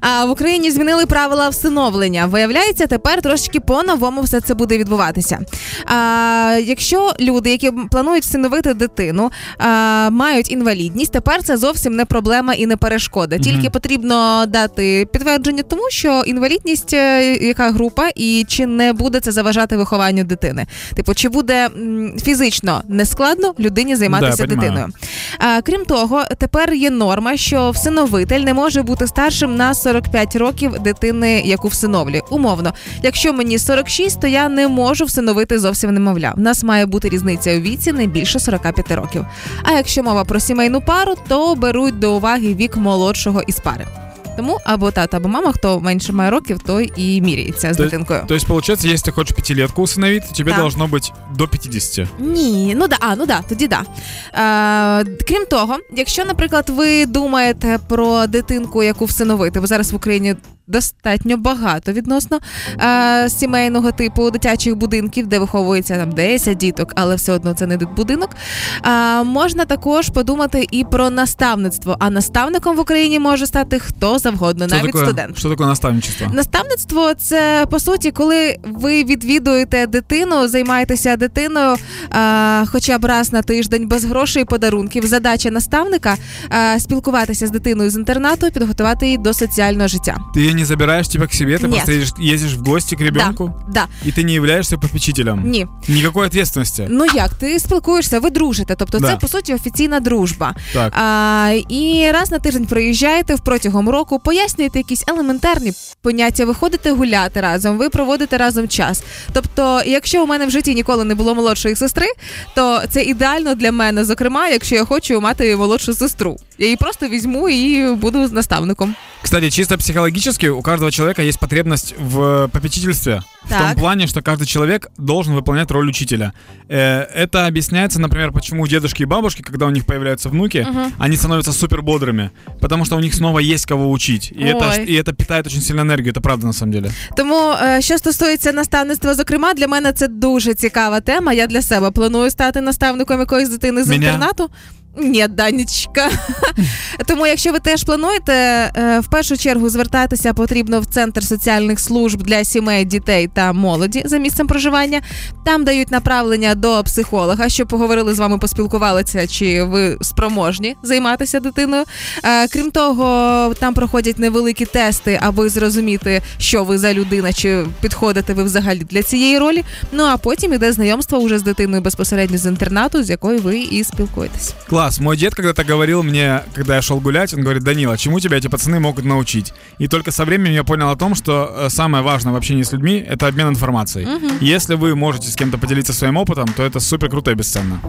А в Україні змінили правила всиновлення. Виявляється, тепер трошечки по-новому все це буде відбуватися. А, Якщо люди, які планують всиновити дитину, а, мають інвалідність, тепер це зовсім не проблема і не перешкода. Тільки потрібно дати підтвердження тому, що інвалідність е, яка група, і чи не буде це заважати вихованню дитини. Типу, чи буде фізично нескладно людині займатися Да, дитиною. А, крім того, тепер є норма, що всиновитель не може бути старшим на 45 років дитини, яку всиновлює. Умовно, якщо мені 46, то я не можу всиновити зовсім немовля. В нас має бути різниця у віці не більше 45 років. А якщо мова про сімейну пару, то беруть до уваги вік молодшого із пари. Тому або тата, або мама, хто менше має років, той і міряється з То, дитинкою. то есть, получается, если ты хочешь пятилетку усыновить, то тебе Да. должно быть до 50. Ні, ну да, а, ну да, тоді да. Е, крім того, якщо, наприклад, ви думаєте про дитинку, яку всиновити, бо зараз в Україні достатньо багато відносно е, сімейного типу дитячих будинків, де виховується там 10 діток, але все одно це не будинок. Е, можна також подумати і про наставництво. А наставником в Україні може стати хто завгодно, Что навіть такое, студент. что такое наставничество? Наставництво це по суті, коли ви відвідуєте дитину, займаєтеся дитиною а, хоча б раз на тиждень без грошей і подарунків. Задача наставника а, спілкуватися з дитиною з інтернату, підготувати її до соціального життя. Ее не забираешь типа к себе, ты Нет. просто ездишь, ездишь в гости к ребенку, Да, и ты не являешься попечителем. ні. Никакой ответственности. Ну як ти спілкуєшся, ви дружите, тобто Да. це по суті офіційна дружба. Так. А, і раз на тиждень приїжджаєте протягом року, пояснюєте якісь елементарні поняття, виходите гуляти разом, ви проводите разом час. Тобто, якщо у мене в житті ніколи не було молодшої сестри, то це ідеально для мене, зокрема, якщо я хочу мати молодшу сестру. Я її просто візьму і буду з наставником. Кстати, чисто психологически у каждого человека есть потребность в попечительстве. В том Так. плане, что каждый человек должен выполнять роль учителя. Э, Это объясняется, например, почему дедушки и бабушки, когда у них появляются внуки, они становятся супер бодрыми, потому что у них снова есть кого учить. И это, Ой. и это питает очень сильно энергию, это правда на самом деле. Тому, е, що стосується наставництва, зокрема, для мене це дуже цікава тема. Я для себе планую стати наставником якоїсь дитини з Мене? інтернату. Ні, Данічка. Тому, якщо ви теж плануєте, е, в першу чергу звертатися потрібно в центр соціальних служб для сімей, дітей та молоді за місцем проживання. Там дають направлення до психолога, щоб поговорили з вами, поспілкувалися, чи ви спроможні займатися дитиною. Е, Крім того, там проходять невеликі тести, аби зрозуміти, що ви за людина, чи підходите ви взагалі для цієї ролі. Ну а потім іде знайомство уже з дитиною безпосередньо з інтернату, з якою ви і спілкуєтесь. Класс. Мой дед когда-то говорил мне, когда я шел гулять, он говорит, Данила, чему тебя эти пацаны могут научить? И только со временем я понял о том, что э, самое важное в общении с людьми – это обмен информацией. Если вы можете с кем-то поделиться своим опытом, то это супер круто и бесценно.